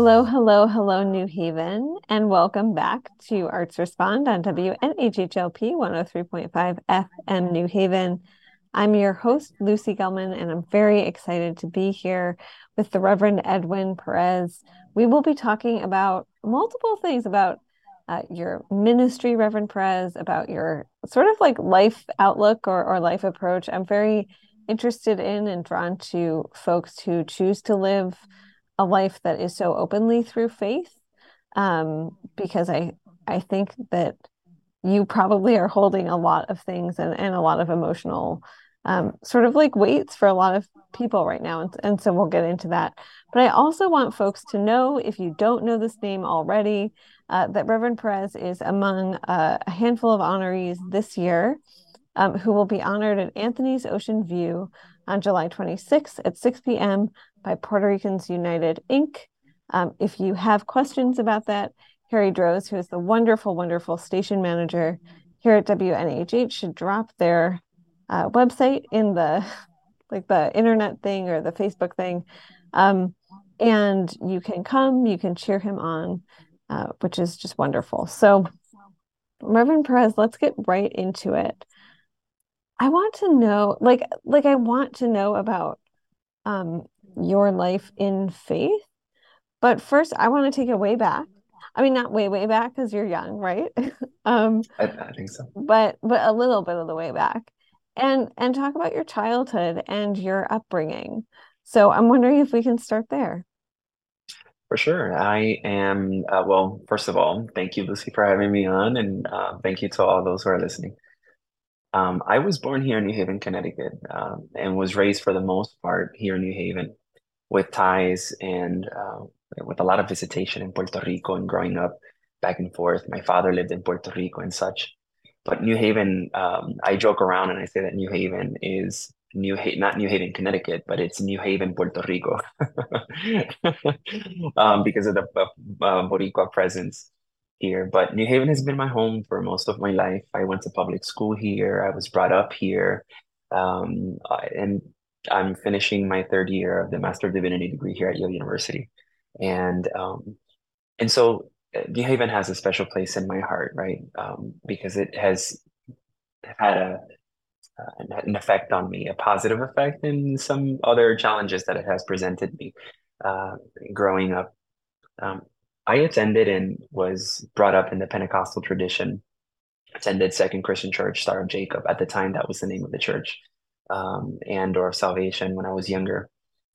Hello, hello, hello, New Haven, and welcome back to Arts Respond on WNHHLP 103.5 FM New Haven. I'm your host, Lucy Gellman, and I'm very excited to be here with the Reverend Edwin Perez. We will be talking about multiple things about uh, your ministry, Reverend Perez, about your sort of like life outlook or, or life approach. I'm very interested in and drawn to folks who choose to live a life that is so openly through faith um, because i i think that you probably are holding a lot of things and, and a lot of emotional um, sort of like weights for a lot of people right now and, and so we'll get into that. But i also want folks to know if you don't know this name already uh, that reverend perez is among uh, a handful of honorees this year um, who will be honored at anthony's ocean view on july 26th at 6 p.m by Puerto Ricans United Inc. Um, if you have questions about that, Harry Droz, who is the wonderful, wonderful station manager here at WNHH, should drop their uh, website in the like the internet thing or the Facebook thing. Um, and you can come, you can cheer him on, uh, which is just wonderful. So, Reverend Perez, let's get right into it. I want to know, like, like I want to know about um, your life in faith. But first, I want to take it way back. I mean, not way, way back because you're young, right? um, I, I think so. But but a little bit of the way back, and and talk about your childhood and your upbringing. So I'm wondering if we can start there. For sure. I am, uh, well, first of all, thank you, Lucy, for having me on. And uh, thank you to all those who are listening. Um, I was born here in New Haven, Connecticut, um, and was raised for the most part here in New Haven with ties and uh, with a lot of visitation in Puerto Rico and growing up back and forth. My father lived in Puerto Rico and such. But New Haven, um, I joke around and I say that New Haven is New Haven, not New Haven, Connecticut, but it's New Haven, Puerto Rico, um, because of the uh, Boricua presence here. But New Haven has been my home for most of my life. I went to public school here. I was brought up here, um, and I'm finishing my third year of the Master of Divinity degree here at Yale University, and um, and so uh, New Haven has a special place in my heart, right? Um, because it has had a uh, an effect on me, a positive effect, and some other challenges that it has presented me uh, growing up. Um, I attended and was brought up in the Pentecostal tradition. Attended Second Christian Church, Star of Jacob. At the time, that was the name of the church um, and or salvation when I was younger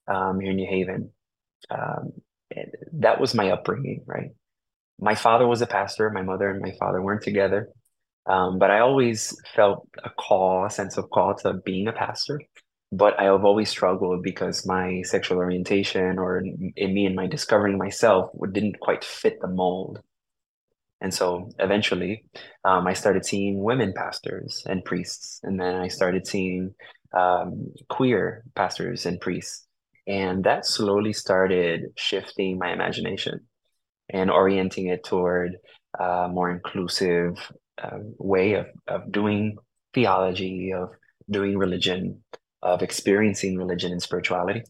um, here in New Haven. Um, that was my upbringing, right? My father was a pastor. My mother and my father weren't together, um, but I always felt a call, a sense of call to being a pastor. But I have always struggled because my sexual orientation, or in, in me and my discovering myself, didn't quite fit the mold. And so eventually, um, I started seeing women pastors and priests, and then I started seeing um, queer pastors and priests. And that slowly started shifting my imagination and orienting it toward a more inclusive uh, way of, of doing theology, of doing religion, of experiencing religion and spirituality.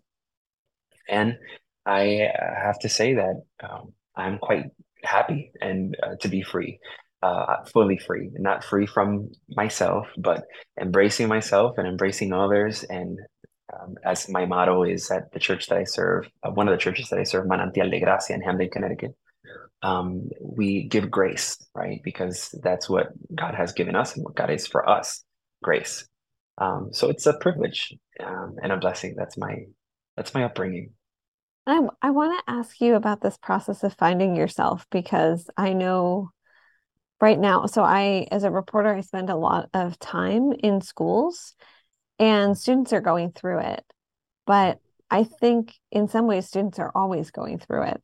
And I have to say that um, I'm quite happy and uh, to be free uh, fully free, not free from myself, but embracing myself and embracing others. And um, as my motto is at the church that I serve, uh, one of the churches that I serve, Manantial de Gracia in Hamden, Connecticut, um, we give grace, right? Because that's what God has given us and what God is for us, grace. Um, so it's a privilege um, and a blessing. That's my that's my upbringing. I I want to ask you about this process of finding yourself because I know right now. So i as a reporter i spend a lot of time in schools and students are going through it. But i think in some ways students are always going through it.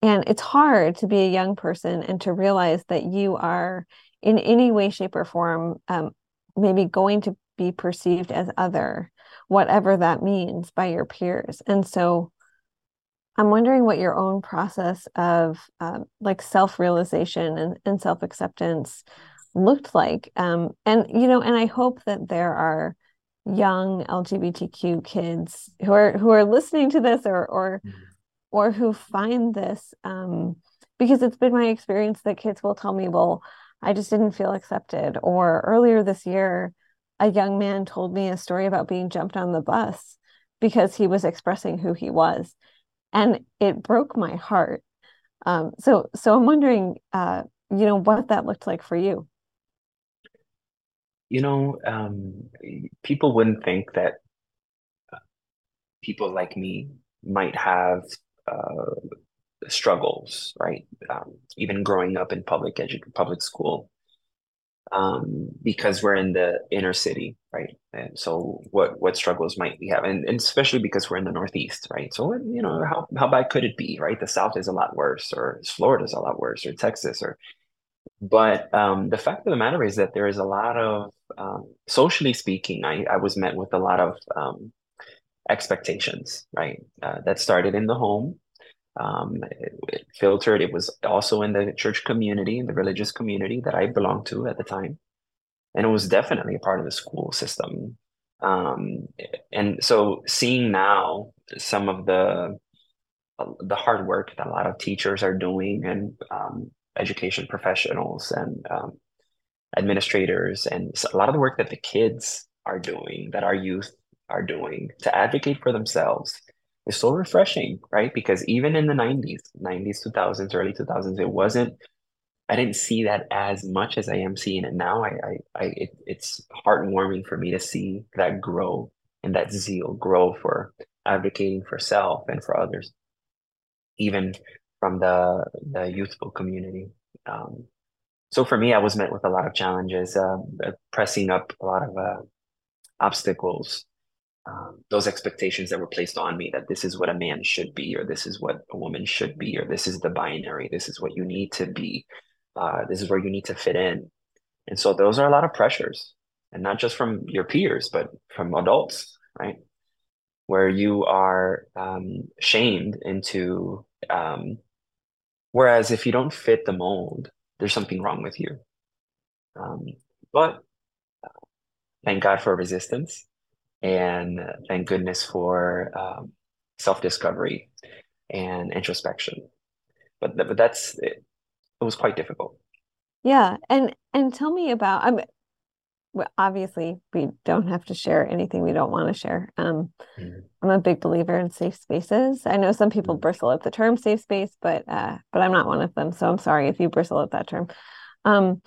And it's hard to be a young person and to realize that you are in any way shape or form um, maybe going to be perceived as other whatever that means by your peers. And so I'm wondering what your own process of um, like self realization and, and self acceptance looked like. Um, and, you know, and I hope that there are young LGBTQ kids who are who are listening to this or or mm-hmm. or who find this um, because it's been my experience that kids will tell me, well, I just didn't feel accepted. Or earlier this year, a young man told me a story about being jumped on the bus because he was expressing who he was. And it broke my heart. Um, so, so I'm wondering, uh, you know, what that looked like for you. You know, um, people wouldn't think that uh, people like me might have uh, struggles, right? Um, even growing up in public edu- public school, um, because we're in the inner city, right? And so, what what struggles might we have, and, and especially because we're in the Northeast, right? So, you know, how how bad could it be, right? The South is a lot worse, or Florida is a lot worse, or Texas, or but um, the fact of the matter is that there is a lot of, um, socially speaking, I, I was met with a lot of um, expectations, right? Uh, that started in the home, um, it, filtered. It was also in the church community, in the religious community that I belonged to at the time, and it was definitely a part of the school system. Um, and so, seeing now some of the the hard work that a lot of teachers are doing and um, education professionals and um, administrators and a lot of the work that the kids are doing that our youth are doing to advocate for themselves is so refreshing right because even in the 90s 90s 2000s early 2000s it wasn't i didn't see that as much as i am seeing it now i i, I it, it's heartwarming for me to see that grow and that zeal grow for advocating for self and for others even from the the youthful community. Um, so for me, I was met with a lot of challenges, uh, pressing up a lot of uh, obstacles, um, those expectations that were placed on me that this is what a man should be, or this is what a woman should be, or this is the binary, this is what you need to be, uh, this is where you need to fit in. And so those are a lot of pressures, and not just from your peers, but from adults, right? Where you are um, shamed into um, Whereas if you don't fit the mold, there's something wrong with you. Um, but thank God for resistance and thank goodness for um, self discovery and introspection. But, but that's it, it was quite difficult. Yeah. And and tell me about I mean well, obviously we don't have to share anything we don't want to share. Um, mm-hmm. I'm a big believer in safe spaces. I know some people mm-hmm. bristle at the term safe space, but uh, but I'm not one of them. So I'm sorry if you bristle at that term. Um,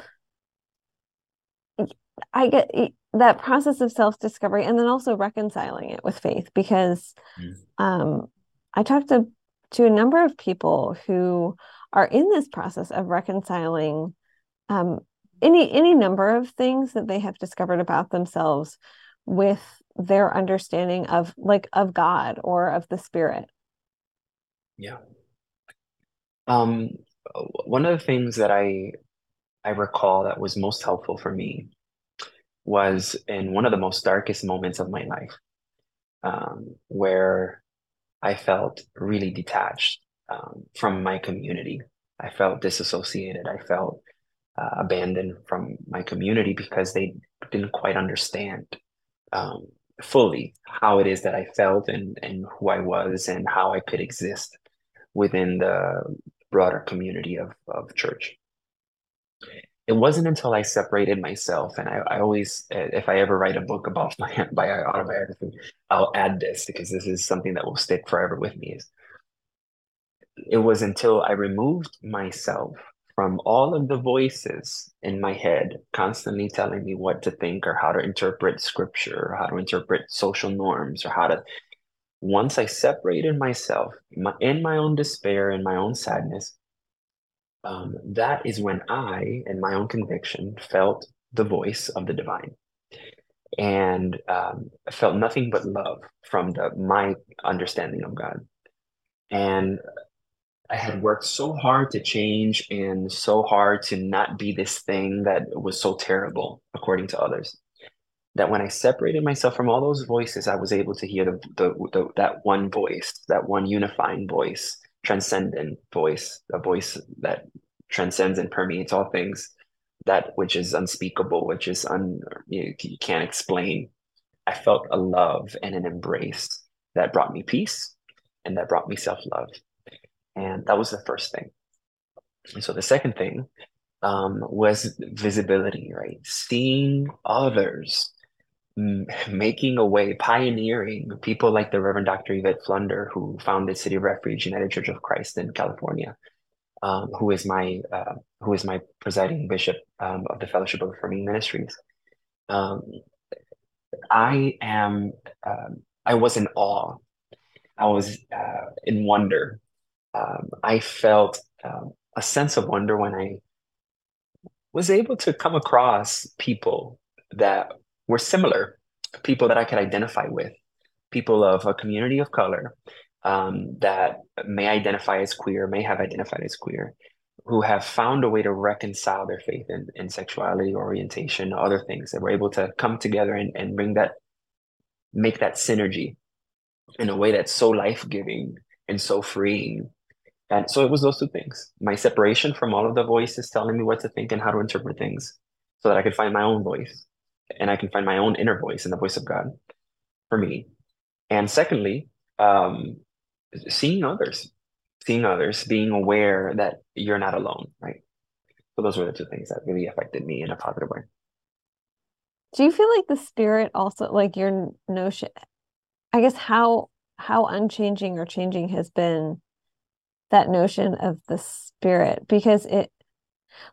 I get that process of self discovery and then also reconciling it with faith because mm-hmm. um, I talked to to a number of people who are in this process of reconciling um, any any number of things that they have discovered about themselves with their understanding of like of God or of the spirit. Yeah. Um one of the things that I I recall that was most helpful for me was in one of the most darkest moments of my life, um, where I felt really detached um, from my community. I felt disassociated. I felt uh, abandoned from my community because they didn't quite understand um, fully how it is that I felt and, and who I was and how I could exist within the broader community of, of church. It wasn't until I separated myself, and I, I always, if I ever write a book about my, my autobiography, I'll add this because this is something that will stick forever with me. Is it was until I removed myself from all of the voices in my head constantly telling me what to think or how to interpret scripture or how to interpret social norms or how to once i separated myself in my own despair and my own sadness um, that is when i in my own conviction felt the voice of the divine and um, felt nothing but love from the my understanding of god and I had worked so hard to change and so hard to not be this thing that was so terrible, according to others. That when I separated myself from all those voices, I was able to hear the, the, the that one voice, that one unifying voice, transcendent voice, a voice that transcends and permeates all things, that which is unspeakable, which is un you, you can't explain. I felt a love and an embrace that brought me peace and that brought me self love And that was the first thing. And so the second thing um, was visibility, right? Seeing others making a way, pioneering people like the Reverend Dr. Yvette Flunder, who founded City of Refuge United Church of Christ in California, um, who is my uh, who is my presiding bishop um, of the Fellowship of Affirming Ministries. Um, I am um, I was in awe. I was uh, in wonder. Um, I felt um, a sense of wonder when I was able to come across people that were similar, people that I could identify with, people of a community of color um, that may identify as queer, may have identified as queer, who have found a way to reconcile their faith in, in sexuality, orientation, other things that were able to come together and, and bring that, make that synergy in a way that's so life giving and so freeing. And so it was those two things. My separation from all of the voices telling me what to think and how to interpret things so that I could find my own voice and I can find my own inner voice and the voice of God for me. And secondly, um, seeing others, seeing others, being aware that you're not alone, right? So those were the two things that really affected me in a positive way. Do you feel like the spirit also, like your notion, I guess how how unchanging or changing has been that notion of the spirit because it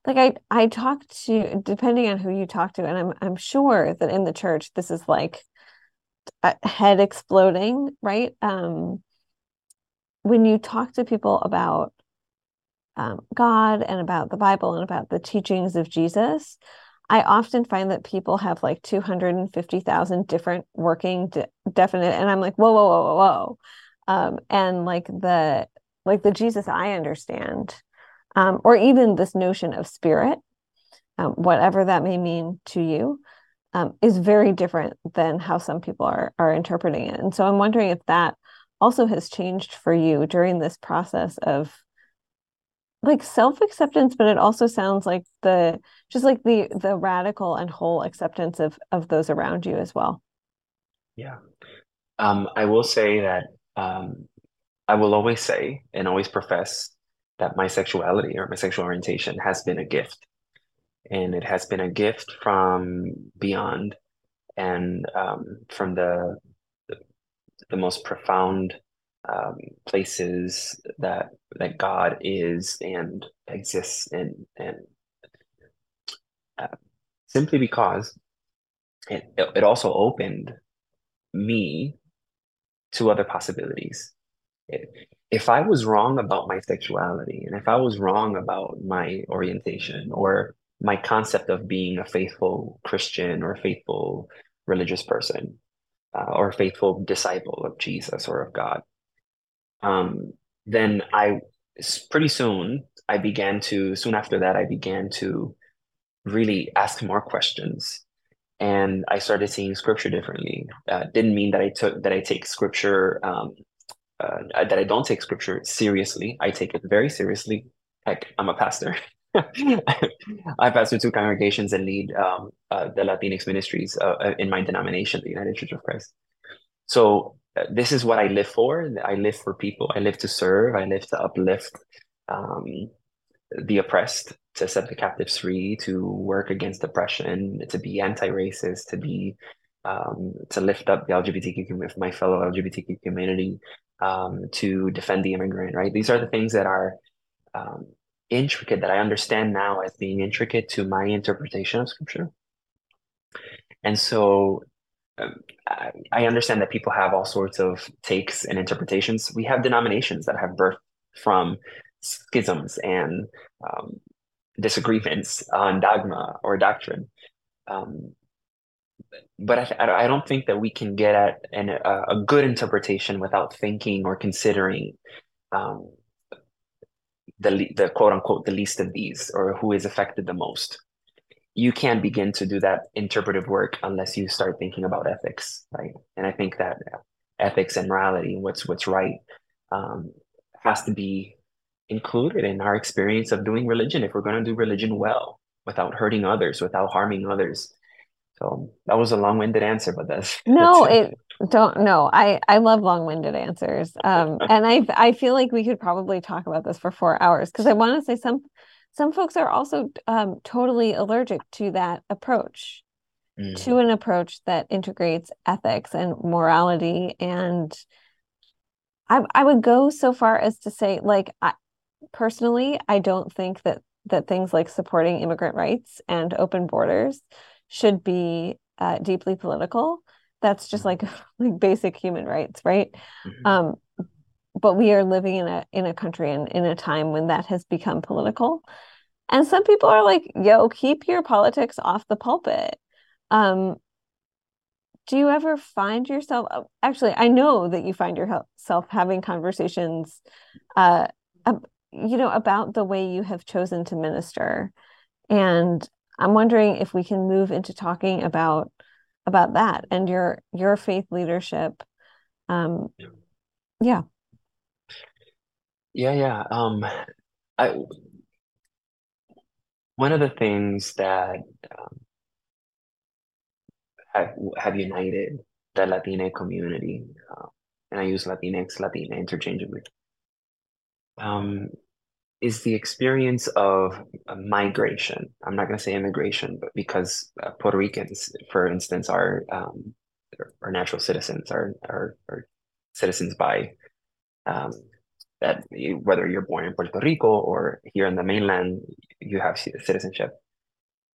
like I I talk to depending on who you talk to and I'm I'm sure that in the church this is like head exploding right? Um when you talk to people about um, God and about the Bible and about the teachings of Jesus I often find that people have like 250,000 different working de- definite and I'm like whoa whoa whoa whoa whoa. Um, and like the like the Jesus I understand, um, or even this notion of spirit, um, whatever that may mean to you, um, is very different than how some people are are interpreting it. And so I'm wondering if that also has changed for you during this process of like self acceptance, but it also sounds like the just like the the radical and whole acceptance of of those around you as well. Yeah, um, I will say that um, I will always say and always profess that my sexuality or my sexual orientation has been a gift. And it has been a gift from beyond and um, from the, the, the most profound um, places that that God is and exists in, and uh, simply because it it also opened me to other possibilities if I was wrong about my sexuality and if I was wrong about my orientation or my concept of being a faithful Christian or a faithful religious person uh, or a faithful disciple of Jesus or of God, um, then I pretty soon I began to soon after that I began to really ask more questions and I started seeing scripture differently. Uh, didn't mean that I took that I take scripture um, uh, that I don't take scripture seriously. I take it very seriously. Like I'm a pastor. I pastor two congregations and lead um, uh, the Latinx ministries uh, uh, in my denomination, the United Church of Christ. So uh, this is what I live for. I live for people. I live to serve. I live to uplift um, the oppressed, to set the captives free, to work against oppression, to be anti-racist, to be um, to lift up the LGBTQ community, my fellow LGBTQ community, um, to defend the immigrant, right? These are the things that are um, intricate that I understand now as being intricate to my interpretation of scripture. And so um, I, understand that people have all sorts of takes and interpretations. We have denominations that have birthed from schisms and um, disagreements on dogma or doctrine. Um, but I, I don't think that we can get at an, a, a good interpretation without thinking or considering um, the the quote unquote the least of these or who is affected the most. You can't begin to do that interpretive work unless you start thinking about ethics, right? And I think that ethics and morality, what's what's right, um, has to be included in our experience of doing religion if we're going to do religion well without hurting others, without harming others So that was a long-winded answer, but that's no, that's it don't no. I I love long-winded answers. Um, and I I feel like we could probably talk about this for four hours because I want to say some some folks are also um, totally allergic to that approach, mm. to an approach that integrates ethics and morality. And I I would go so far as to say, like, I, personally, I don't think that that things like supporting immigrant rights and open borders should be uh, deeply political. That's just mm-hmm. like like basic human rights, right? Mm-hmm. Um, but we are living in a in a country and in a time when that has become political. And some people are like, "Yo, keep your politics off the pulpit." Um, do you ever find yourself uh, actually i know that you find yourself having conversations uh, you know about the way you have chosen to minister and i'm wondering if we can move into talking about about that and your your faith leadership um yeah. yeah. Yeah um i one of the things that um, have have united the Latina community, uh, and I use Latinx, Latina interchangeably, um, is the experience of migration. I'm not going to say immigration, but because uh, Puerto Ricans, for instance, are um, are natural citizens, are are, are citizens by um, that whether you're born in Puerto Rico or here in the mainland, you have citizenship.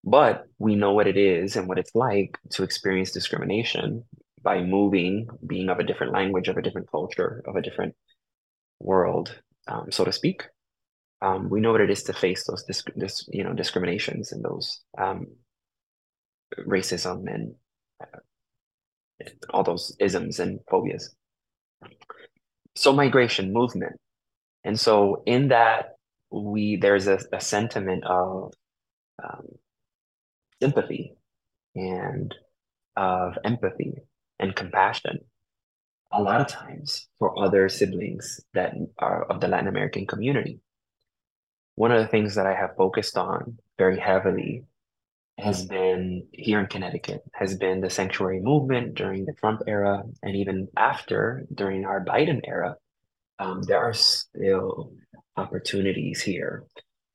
But we know what it is and what it's like to experience discrimination by moving, being of a different language, of a different culture, of a different world, um, so to speak um, we know what it is to face those you know discriminations and those um, racism and uh, all those isms and phobias. So migration movement, and so in that we there's a, a sentiment of um, sympathy and of empathy and compassion a lot of times for other siblings that are of the Latin American community one of the things that I have focused on very heavily has been here in Connecticut, has been the sanctuary movement during the Trump era and even after during our Biden era. Um, there are still opportunities here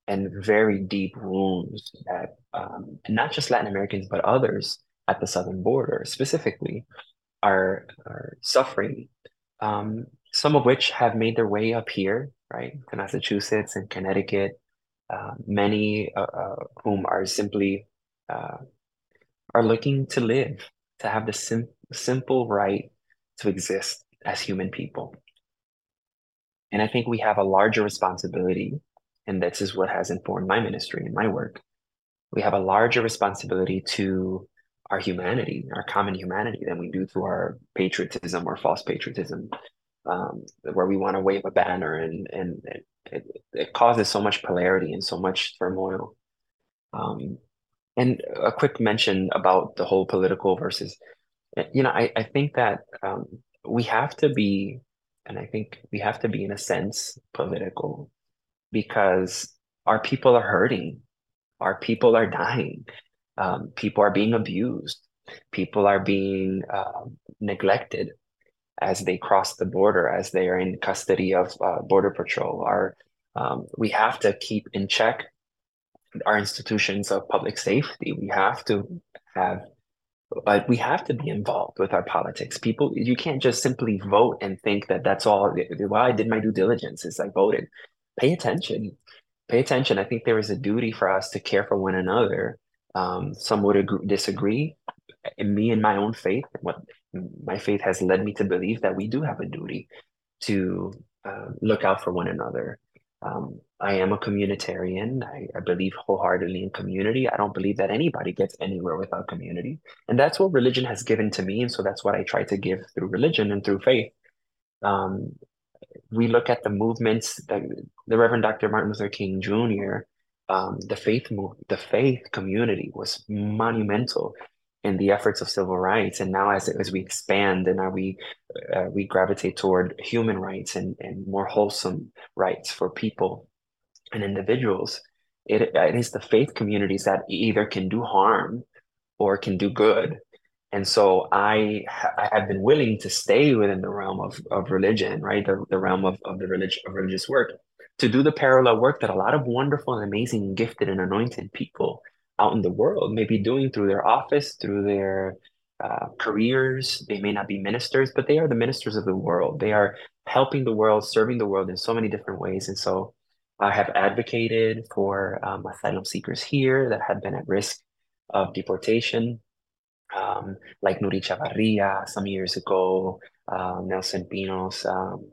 and very deep wounds that um, not just Latin Americans, but others at the southern border specifically are, are suffering. Um, some of which have made their way up here right? Massachusetts and Connecticut, uh, many uh, uh, whom are simply uh, are looking to live, to have the sim- simple right to exist as human people. And I think we have a larger responsibility, and this is what has informed my ministry and my work. We have a larger responsibility to our humanity, our common humanity, than we do to our patriotism or false patriotism um, where we want to wave a banner and and it, it causes so much polarity and so much turmoil. Um, and a quick mention about the whole political versus, you know, I, I think that um, we have to be, and I think we have to be in a sense political because our people are hurting, our people are dying, um, people are being abused, people are being uh, neglected as they cross the border, as they are in custody of uh, Border Patrol. Our, um, we have to keep in check our institutions of public safety. We have to have, but we have to be involved with our politics. People, you can't just simply vote and think that that's all. Well, I did my due diligence. Is I voted. Pay attention. Pay attention. I think there is a duty for us to care for one another. Um, some would agree, disagree. In me and my own faith, what my faith has led me to believe that we do have a duty to uh, look out for one another. Um, I am a communitarian. I, I, believe wholeheartedly in community. I don't believe that anybody gets anywhere without community. And that's what religion has given to me. And so that's what I try to give through religion and through faith. Um, we look at the movements, the, the Reverend Dr. Martin Luther King Jr., um, the faith move, the faith community was monumental in the efforts of civil rights. And now, as as we expand and now we uh, we gravitate toward human rights and and more wholesome rights for people and individuals, it, it is the faith communities that either can do harm or can do good. And so I I have been willing to stay within the realm of, of religion, right? The, the realm of, of the religion of religious work, to do the parallel work that a lot of wonderful and amazing, gifted and anointed people out in the world may be doing through their office, through their uh, careers. They may not be ministers, but they are the ministers of the world. They are helping the world, serving the world in so many different ways. And so I have advocated for um, asylum seekers here that had been at risk of deportation, um, like Nury Chavarria some years ago, uh, Nelson Pinos, um,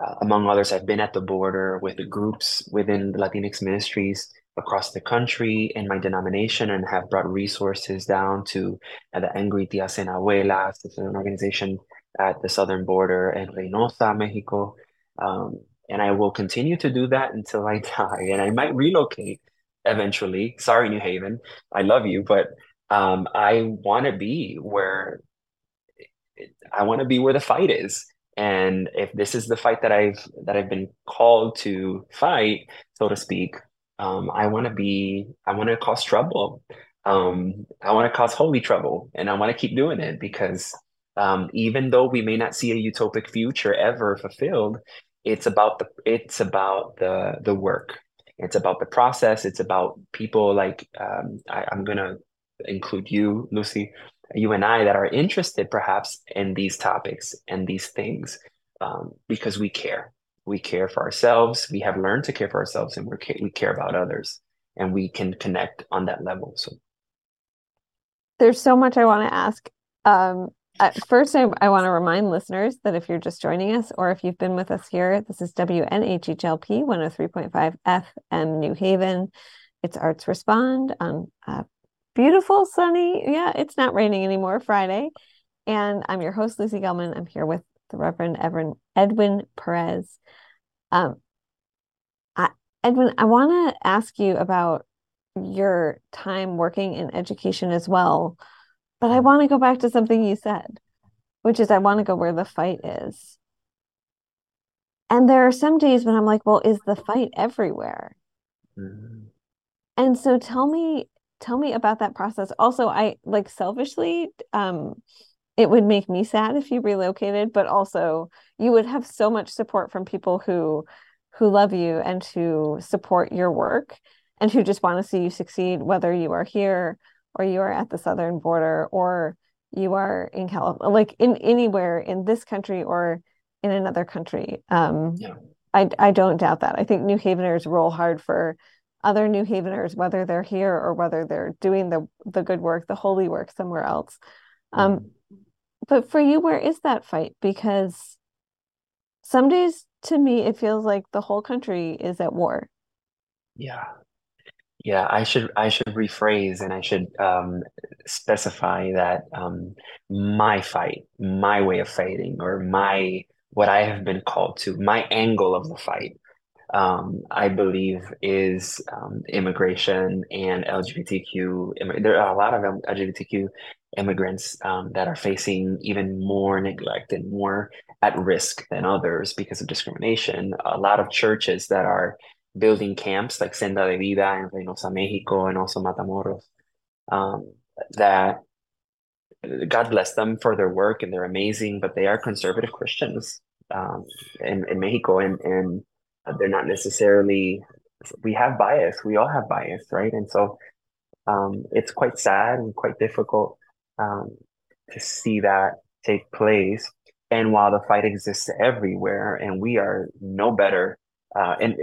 uh, among others. I've been at the border with the groups within the Latinx ministries across the country in my denomination and have brought resources down to uh, the En Tias en Abuelas. It's an organization at the southern border in Reynosa, Mexico. Um, and I will continue to do that until I die. And I might relocate eventually. Sorry, New Haven. I love you, but um, I want to be where I want to be where the fight is. And if this is the fight that I've that I've been called to fight, so to speak, um, I want to be I want to cause trouble. Um, I want to cause holy trouble, and I want to keep doing it because um, even though we may not see a utopic future ever fulfilled, it's about the it's about the the work. It's about the process. It's about people like um, I, I'm gonna include you, Lucy, you and I that are interested perhaps in these topics and these things um, because we care. We care for ourselves. We have learned to care for ourselves, and we we care about others, and we can connect on that level. So, there's so much I want to ask. Um, first, I, I want to remind listeners that if you're just joining us or if you've been with us here, this is WNHHLP 103.5 FM New Haven. It's Arts Respond on a beautiful, sunny, yeah, it's not raining anymore, Friday. And I'm your host, Lucy Gellman. I'm here with the Reverend Edwin, Edwin Perez. Um, I, Edwin, I want to ask you about your time working in education as well but I want to go back to something you said, which is I want to go where the fight is. And there are some days when I'm like, well, is the fight everywhere? Mm-hmm. And so tell me, tell me about that process. Also, I like selfishly, um, it would make me sad if you relocated, but also you would have so much support from people who who love you and who support your work and who just want to see you succeed, whether you are here or you are at the southern border or you are in California, like in anywhere in this country or in another country. Um, yeah. I, I don't doubt that. I think New Haveners roll hard for other New Haveners, whether they're here or whether they're doing the the good work, the holy work somewhere else. Um, mm-hmm. But for you, where is that fight? Because some days, to me, it feels like the whole country is at war. Yeah, yeah, I should I should rephrase and I should um, specify that um, my fight, my way of fighting, or my what I have been called to, my angle of the fight, um, I believe is um, immigration and LGBTQ. There are a lot of LGBTQ immigrants um, that are facing even more neglect and more at risk than others because of discrimination. A lot of churches that are building camps like Senda de Vida in Reynosa, Mexico, and also Matamoros. Um, that God bless them for their work and they're amazing, but they are conservative Christians um, in, in Mexico, and, and they're not necessarily. We have bias. We all have bias, right? And so um, it's quite sad and quite difficult um, to see that take place. And while the fight exists everywhere, and we are no better uh, and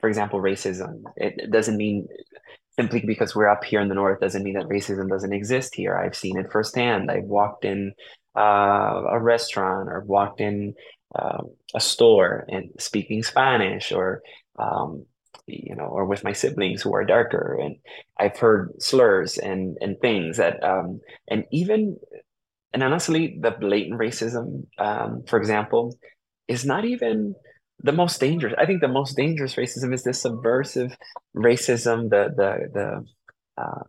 for example, racism, it, it doesn't mean simply because we're up here in the north doesn't mean that racism doesn't exist here. I've seen it firsthand. I've walked in uh, a restaurant or walked in uh, a store and speaking Spanish or um, you know, or with my siblings who are darker, and I've heard slurs and and things that um, and even and honestly, the blatant racism, um, for example, is not even the most dangerous. I think the most dangerous racism is the subversive racism the the the uh,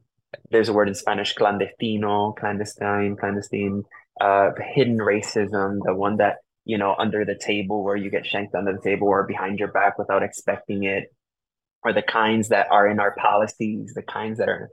there's a word in spanish clandestino clandestine clandestine uh, hidden racism the one that you know under the table where you get shanked under the table or behind your back without expecting it or the kinds that are in our policies the kinds that are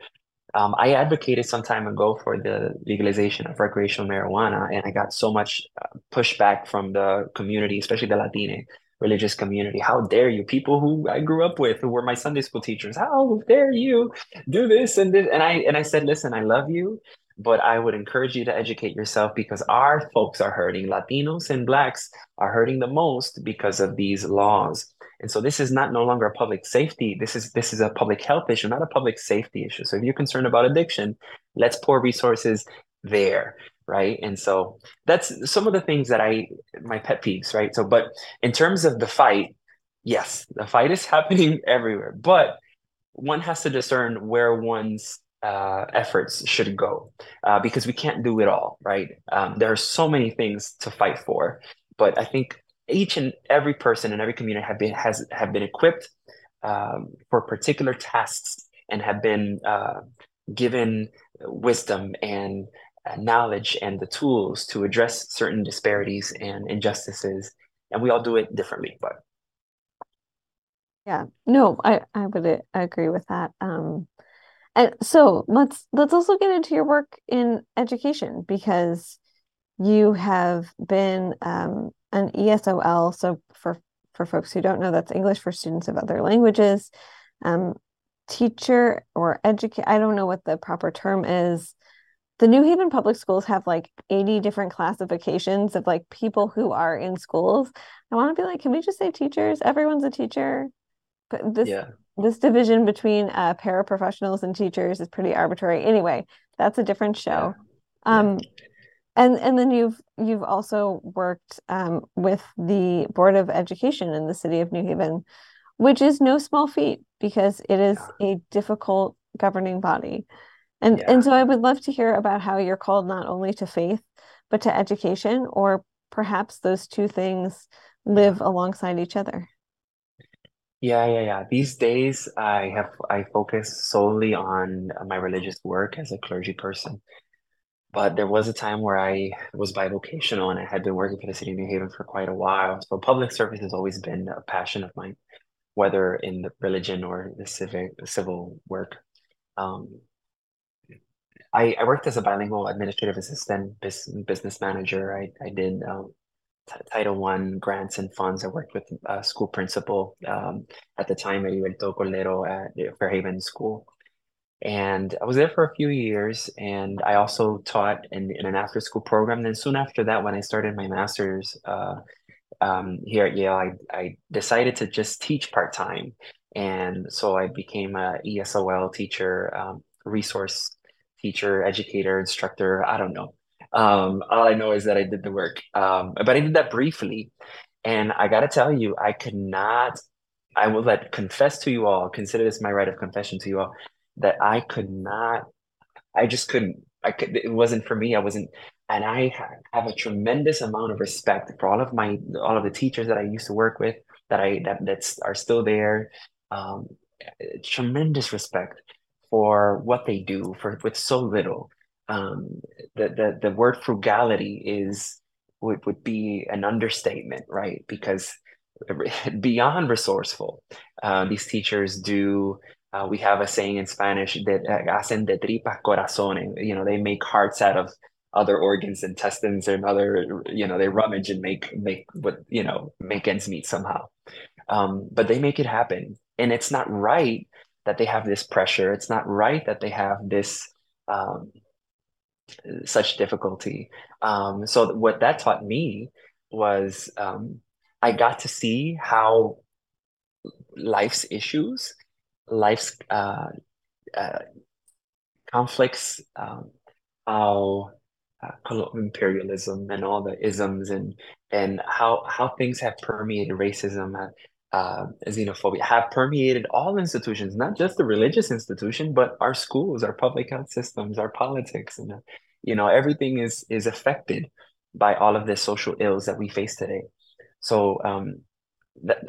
Um, I advocated some time ago for the legalization of recreational marijuana, and I got so much uh, pushback from the community, especially the Latine religious community. How dare you, people who I grew up with, who were my Sunday school teachers? How dare you do this and this? And I and I said, listen, I love you, but I would encourage you to educate yourself because our folks are hurting. Latinos and Blacks are hurting the most because of these laws. And so this is not no longer a public safety. This is this is a public health issue, not a public safety issue. So if you're concerned about addiction, let's pour resources there, right? And so that's some of the things that I my pet peeves, right? So but in terms of the fight, yes, the fight is happening everywhere, but one has to discern where one's uh, efforts should go uh, because we can't do it all, right? Um, there are so many things to fight for, but I think each and every person in every community have been has have been equipped um, for particular tasks and have been uh, given wisdom and uh, knowledge and the tools to address certain disparities and injustices and we all do it differently but. Yeah. No i i would uh, agree with that. Um and so let's let's also get into your work in education because you have been um, an ESOL. So for for folks who don't know, that's English for students of other languages. Um, teacher or educate. I don't know what the proper term is. The New Haven Public Schools have like 80 different classifications of like people who are in schools. I want to be like, can we just say teachers? Everyone's a teacher. But this yeah. This division between uh, paraprofessionals and teachers is pretty arbitrary. Anyway, that's a different show. Yeah. Um, yeah and and then you've you've also worked um, with the board of education in the city of new haven which is no small feat because it is yeah. a difficult governing body and and so i would love to hear about how you're called not only to faith but to education or perhaps those two things live alongside each other yeah yeah yeah these days i have i focus solely on my religious work as a clergy person but there was a time where I was bivocational and I had been working for the city of New Haven for quite a while. So public service has always been a passion of mine, whether in the religion or the civic civil work. Um, I, I worked as a bilingual administrative assistant, business manager. I, I did um, Title One grants and funds. I worked with a school principal um, at the time, Heriberto Cordero at Fairhaven School. And I was there for a few years, and I also taught in, in an after school program. Then soon after that, when I started my master's uh, um, here at Yale, I, I decided to just teach part time, and so I became a ESOL teacher, um, resource teacher, educator, instructor. I don't know. Um, all I know is that I did the work, um, but I did that briefly, and I got to tell you, I could not. I will let confess to you all. Consider this my right of confession to you all that I could not, I just couldn't, I could, it wasn't for me. I wasn't, and I have a tremendous amount of respect for all of my, all of the teachers that I used to work with that I, that that's are still there. Um, tremendous respect for what they do for with so little. Um, the, the, the word frugality is, would, would be an understatement, right? Because beyond resourceful, uh, these teachers do uh, we have a saying in Spanish that uh, hacen de tripas corazones. You know, they make hearts out of other organs, intestines, and other. You know, they rummage and make make what you know make ends meet somehow. Um, but they make it happen, and it's not right that they have this pressure. It's not right that they have this um, such difficulty. Um, so what that taught me was um, I got to see how life's issues life's uh, uh, conflicts, um, how uh, imperialism and all the isms and and how how things have permeated racism uh, xenophobia have permeated all institutions, not just the religious institution, but our schools, our public health systems, our politics, and you know everything is is affected by all of the social ills that we face today. So um,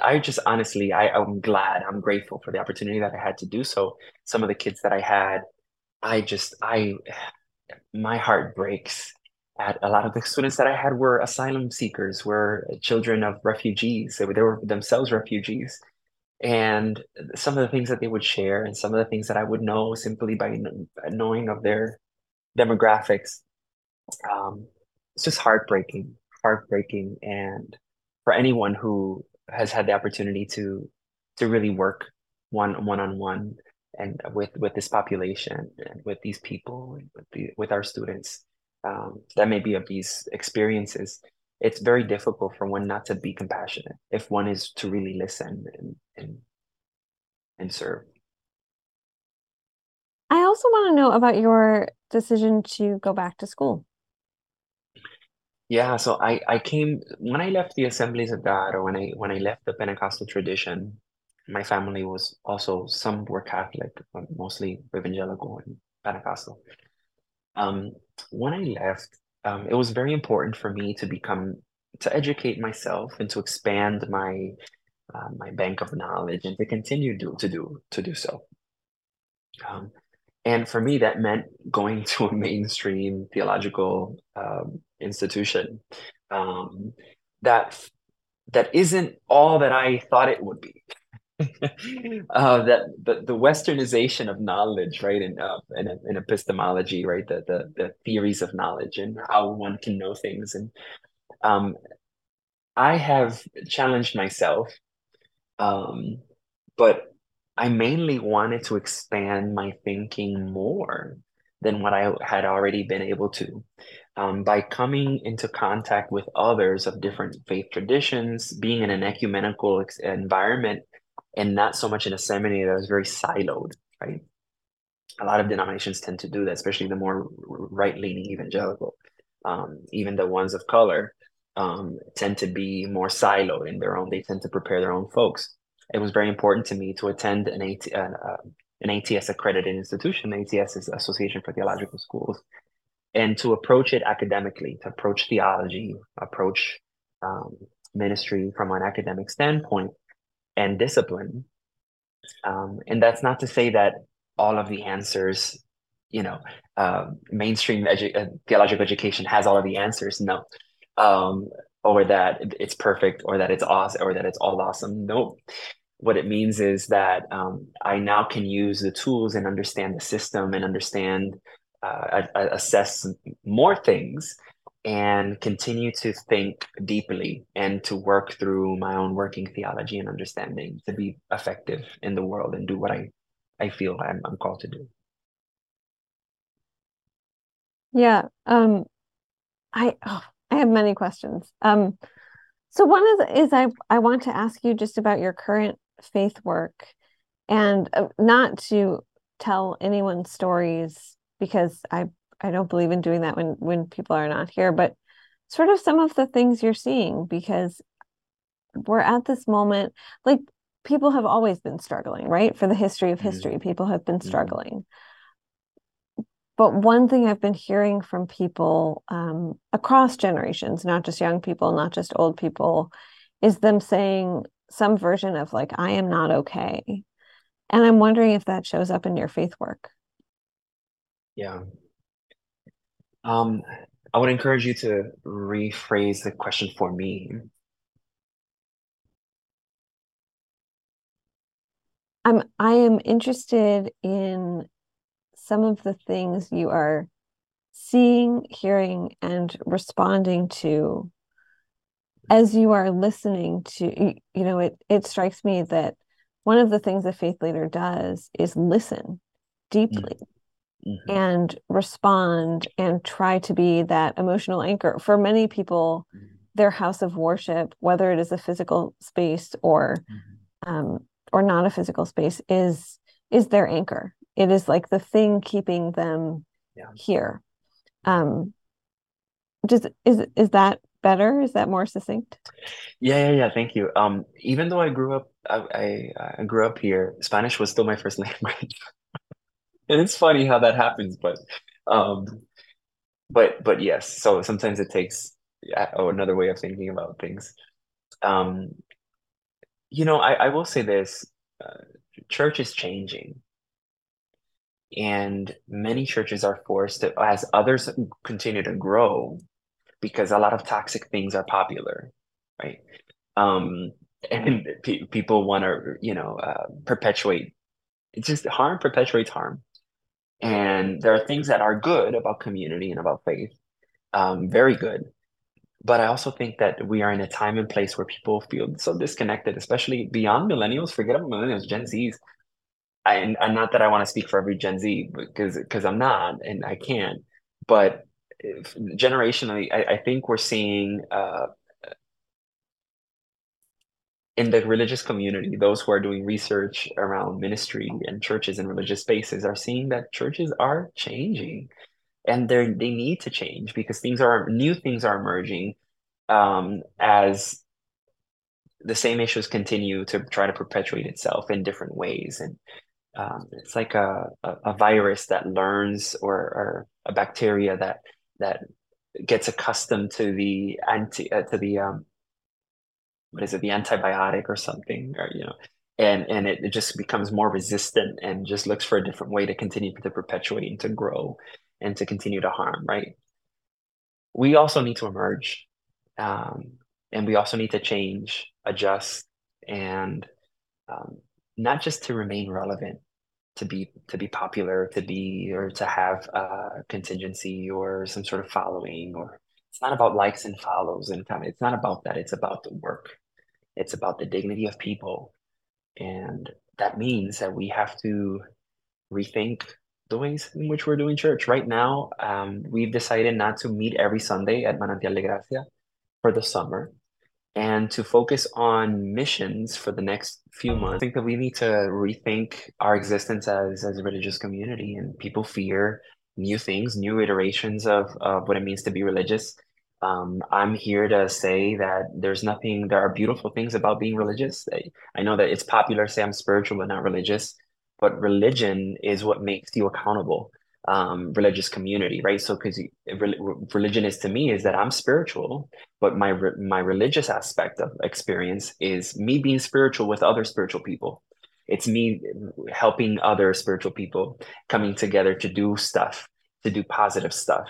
I just honestly, I, I'm glad, I'm grateful for the opportunity that I had to do so. Some of the kids that I had, I just, I, my heart breaks at a lot of the students that I had were asylum seekers, were children of refugees. They were, they were themselves refugees. and some of the things that they would share and some of the things that I would know simply by knowing of their demographics. Um, it's just heartbreaking, heartbreaking. And for anyone who has had the opportunity to to really work one one on one and with with this population and with these people and with the with our students um, that may be of these experiences it's very difficult for one not to be compassionate if one is to really listen and and, and serve. I also want to know about your decision to go back to school. Yeah, so I I came when I left the Assemblies of God or when I when I left the Pentecostal tradition, my family was also some were Catholic, but mostly evangelical and Pentecostal. Um, when I left, um, it was very important for me to become to educate myself and to expand my uh, my bank of knowledge and to continue do, to do to do so. Um, and for me, that meant going to a mainstream theological um, institution um, that that isn't all that I thought it would be. Uh, that the, the westernization of knowledge, right, and uh, in epistemology, right, the, the the theories of knowledge and how one can know things, and um, I have challenged myself, um, but I mainly wanted to expand my thinking more than what I had already been able to. Um, by coming into contact with others of different faith traditions, being in an ecumenical environment and not so much in a seminary that was very siloed, right? A lot of denominations tend to do that, especially the more right leaning evangelical, um, even the ones of color um, tend to be more siloed in their own, they tend to prepare their own folks. It was very important to me to attend an, AT, uh, uh an ATS accredited institution. ATS is Association for Theological Schools, and to approach it academically, to approach theology, approach um, ministry from an academic standpoint and discipline. Um, and that's not to say that all of the answers, you know, uh, mainstream edu- uh, theological education has all of the answers. No, um, or that it's perfect, or that it's awesome, or that it's all awesome. No, what it means is that um, I now can use the tools and understand the system and understand, uh, assess more things and continue to think deeply and to work through my own working theology and understanding to be effective in the world and do what I, I feel I'm, I'm called to do. Yeah. Um, I, oh, I have many questions. Um, so one is, is I, I want to ask you just about your current faith work and uh, not to tell anyone's stories because I I don't believe in doing that when when people are not here, but sort of some of the things you're seeing because we're at this moment like people have always been struggling, right? For the history of mm-hmm. history, mm-hmm. people have been mm-hmm. struggling. Mm-hmm. But one thing I've been hearing from people um, across generations, not just young people, not just old people, is them saying some version of like, I am not okay. And I'm wondering if that shows up in your faith work. Yeah, um, I would encourage you to rephrase the question for me. I'm I am interested in some of the things you are seeing, hearing, and responding to. As you are listening to you know it it strikes me that one of the things a faith leader does is listen deeply. Mm mm-hmm. and respond and try to be that emotional anchor. For many people, mm-hmm. their house of worship, whether it is a physical space or mm-hmm. um, or not a physical space, is is their anchor. It is like the thing keeping them yeah. here. Um, just is is that better? Is that more succinct? Yeah, yeah, yeah. Thank you. Um, even though I grew up, I, I, I grew up here. Spanish was still my first language and it's funny how that happens, but um, but but yes. So sometimes it takes oh, another way of thinking about things. Um, you know, I, I will say this: uh, church is changing, and many churches are forced to, as others continue to grow, because a lot of toxic things are popular, right? Um, and pe people want to, you know, uh, perpetuate. It's just harm perpetuates harm. And there are things that are good about community and about faith, um, very good. But I also think that we are in a time and place where people feel so disconnected, especially beyond millennials. Forget about millennials, Gen Zs. I, and, not that I want to speak for every Gen Z because because I'm not and I can't. But if, generationally, I, I think we're seeing uh, in the religious community, those who are doing research around ministry and churches and religious spaces are seeing that churches are changing. And they they need to change because things are new things are emerging um, as the same issues continue to try to perpetuate itself in different ways. And um, it's like a, a, a, virus that learns or, or a bacteria that that gets accustomed to the anti uh, to the um, what is it, the antibiotic or something, or you know, and and it, it just becomes more resistant and just looks for a different way to continue to perpetuate and to grow and to continue to harm, right? We also need to emerge, um, and we also need to change, adjust, and um, not just to remain relevant, to be to be popular, to be or to have a contingency or some sort of following, or it's not about likes and follows and kind it's not about that. It's about the work it's about the dignity of people. And that means that we have to rethink the ways in which we're doing church. Right now, um, we've decided not to meet every Sunday at Manantial de Gracia for the summer and to focus on missions for the next few months. I think that we need to rethink our existence as, as a religious community and people fear new things, new iterations of, of what it means to be religious. Um, I'm here to say that there's nothing, there are beautiful things about being religious. I, I know that it's popular to say I'm spiritual but not religious, but religion is what makes you accountable. Um, religious community, right? So, because re religion is to me is that I'm spiritual, but my re my religious aspect of experience is me being spiritual with other spiritual people. It's me helping other spiritual people coming together to do stuff, to do positive stuff,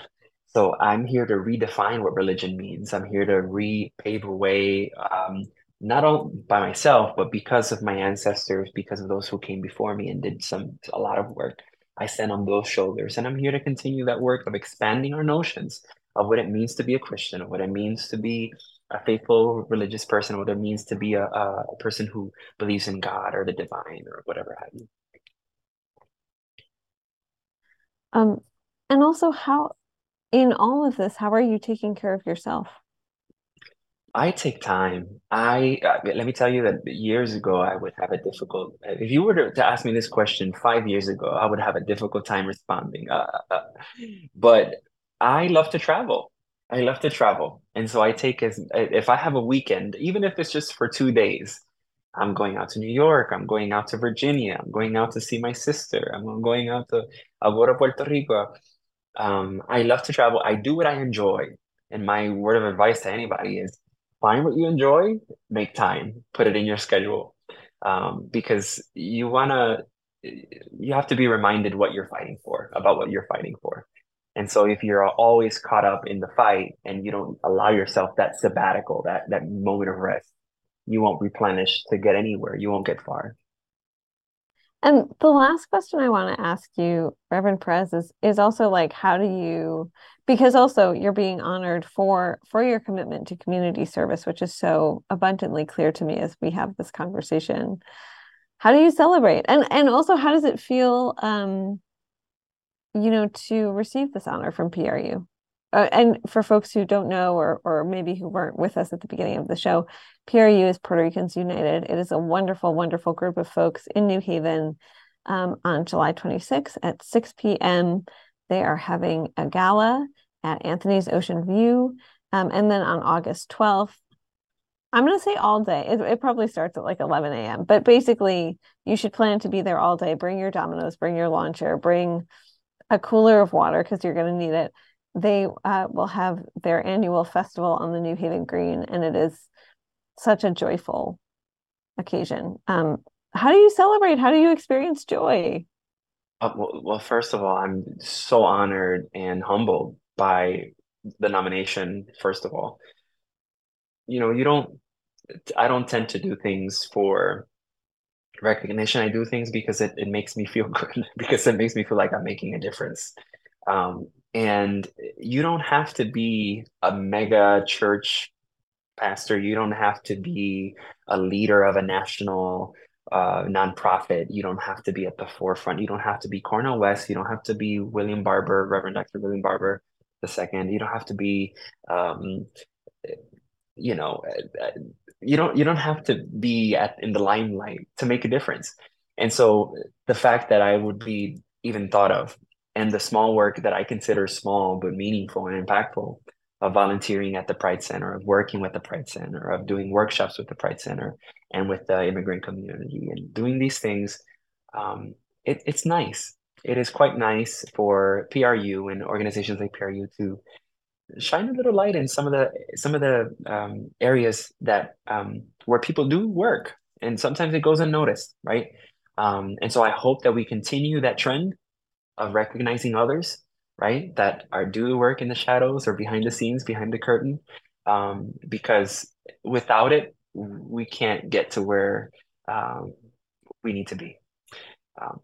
so I'm here to redefine what religion means. I'm here to repave a way, um, not only by myself, but because of my ancestors, because of those who came before me and did some a lot of work. I stand on those shoulders, and I'm here to continue that work of expanding our notions of what it means to be a Christian, of what it means to be a faithful religious person, what it means to be a, a person who believes in God or the divine or whatever have you. Um, and also how in all of this, how are you taking care of yourself? I take time. I uh, let me tell you that years ago I would have a difficult. If you were to, ask me this question five years ago, I would have a difficult time responding. Uh, uh, but I love to travel. I love to travel, and so I take as if I have a weekend, even if it's just for two days. I'm going out to New York. I'm going out to Virginia. I'm going out to see my sister. I'm going out to Agora, Puerto Rico um, I love to travel. I do what I enjoy. And my word of advice to anybody is find what you enjoy, make time, put it in your schedule. Um, because you want to, you have to be reminded what you're fighting for, about what you're fighting for. And so if you're always caught up in the fight and you don't allow yourself that sabbatical, that that moment of rest, you won't replenish to get anywhere. You won't get far. And the last question I want to ask you, Reverend Perez, is is also like, how do you because also you're being honored for for your commitment to community service, which is so abundantly clear to me as we have this conversation. How do you celebrate? And and also how does it feel um, you know, to receive this honor from PRU? Uh, and for folks who don't know or or maybe who weren't with us at the beginning of the show, PRU is Puerto Ricans United. It is a wonderful, wonderful group of folks in New Haven um, on July 26th at 6 p.m. They are having a gala at Anthony's Ocean View. Um, and then on August 12th, I'm going to say all day. It, it, probably starts at like 11 a.m. But basically, you should plan to be there all day. Bring your dominoes, bring your lawn chair, bring a cooler of water because you're going to need it they uh, will have their annual festival on the New Haven Green, and it is such a joyful occasion. Um, how do you celebrate? How do you experience joy? Uh, well, well, first of all, I'm so honored and humbled by the nomination. First of all, you know, you don't I don't tend to do things for recognition. I do things because it, it makes me feel good, because it makes me feel like I'm making a difference. Um, and you don't have to be a mega church pastor. You don't have to be a leader of a national uh, nonprofit. You don't have to be at the forefront. You don't have to be Cornel West. You don't have to be William Barber, Reverend Dr. William Barber the second. You don't have to be, um, you know, uh, uh, you don't you don't have to be at in the limelight to make a difference. And so the fact that I would be even thought of and the small work that I consider small but meaningful and impactful of volunteering at the Pride Center, of working with the Pride Center, of doing workshops with the Pride Center and with the immigrant community, and doing these things, um, it, it's nice. It is quite nice for PRU and organizations like PRU to shine a little light in some of the some of the um, areas that um, where people do work, and sometimes it goes unnoticed, right? Um, and so I hope that we continue that trend of recognizing others, right, that are do work in the shadows or behind the scenes, behind the curtain, um, because without it, we can't get to where um, we need to be. Um,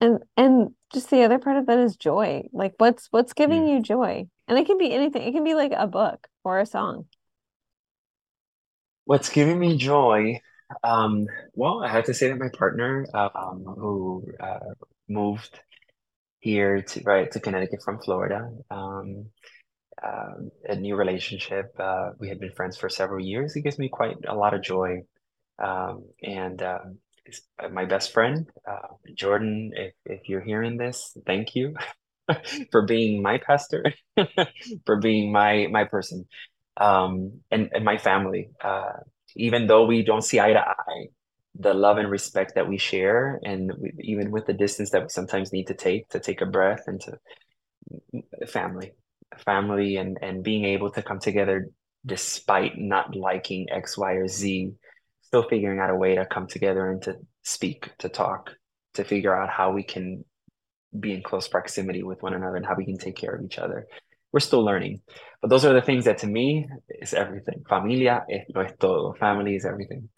and and just the other part of that is joy. Like what's what's giving mm. you joy? And it can be anything. It can be like a book or a song. What's giving me joy um, well, I have to say that my partner, um, who uh, moved here to right to Connecticut from Florida, um, uh, a new relationship. Uh, we had been friends for several years. It gives me quite a lot of joy. Um, and uh, my best friend, uh, Jordan, if, if you're hearing this, thank you for being my pastor, for being my my person, um, and, and my family. Uh, even though we don't see eye to eye, the love and respect that we share, and we, even with the distance that we sometimes need to take to take a breath and to family, family, and and being able to come together despite not liking X, Y, or Z, still figuring out a way to come together and to speak, to talk, to figure out how we can be in close proximity with one another and how we can take care of each other we're still learning. But those are the things that to me is everything. Familia es, lo es todo. Family is everything.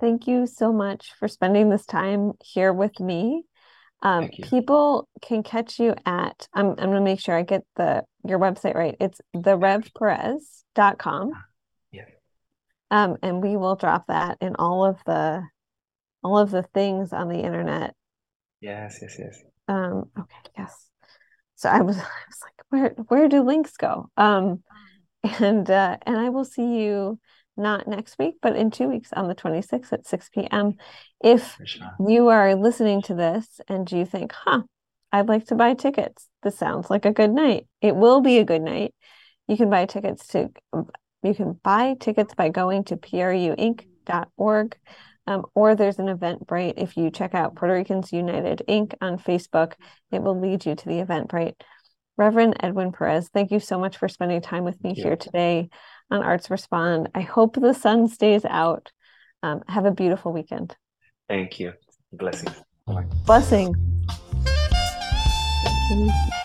Thank you so much for spending this time here with me. Um, people can catch you at I'm I'm gonna make sure I get the your website right. It's therevperez.com. Yeah. Um, and we will drop that in all of the all of the things on the internet. Yes, yes, yes. Um, okay, yes so I was I was like, where where do links go? Um, and uh, and I will see you not next week, but in two weeks on the 26th at 6 p.m. If sure. you are listening to this and you think, huh, I'd like to buy tickets. This sounds like a good night. It will be a good night. You can buy tickets to you can buy tickets by going to pruinc.org. Um, or there's an Eventbrite. If you check out Puerto Ricans United Inc. on Facebook, it will lead you to the Eventbrite. Reverend Edwin Perez, thank you so much for spending time with me here today on Arts Respond. I hope the sun stays out. Um, have a beautiful weekend. Thank you. Blessings. Blessing. Thank you.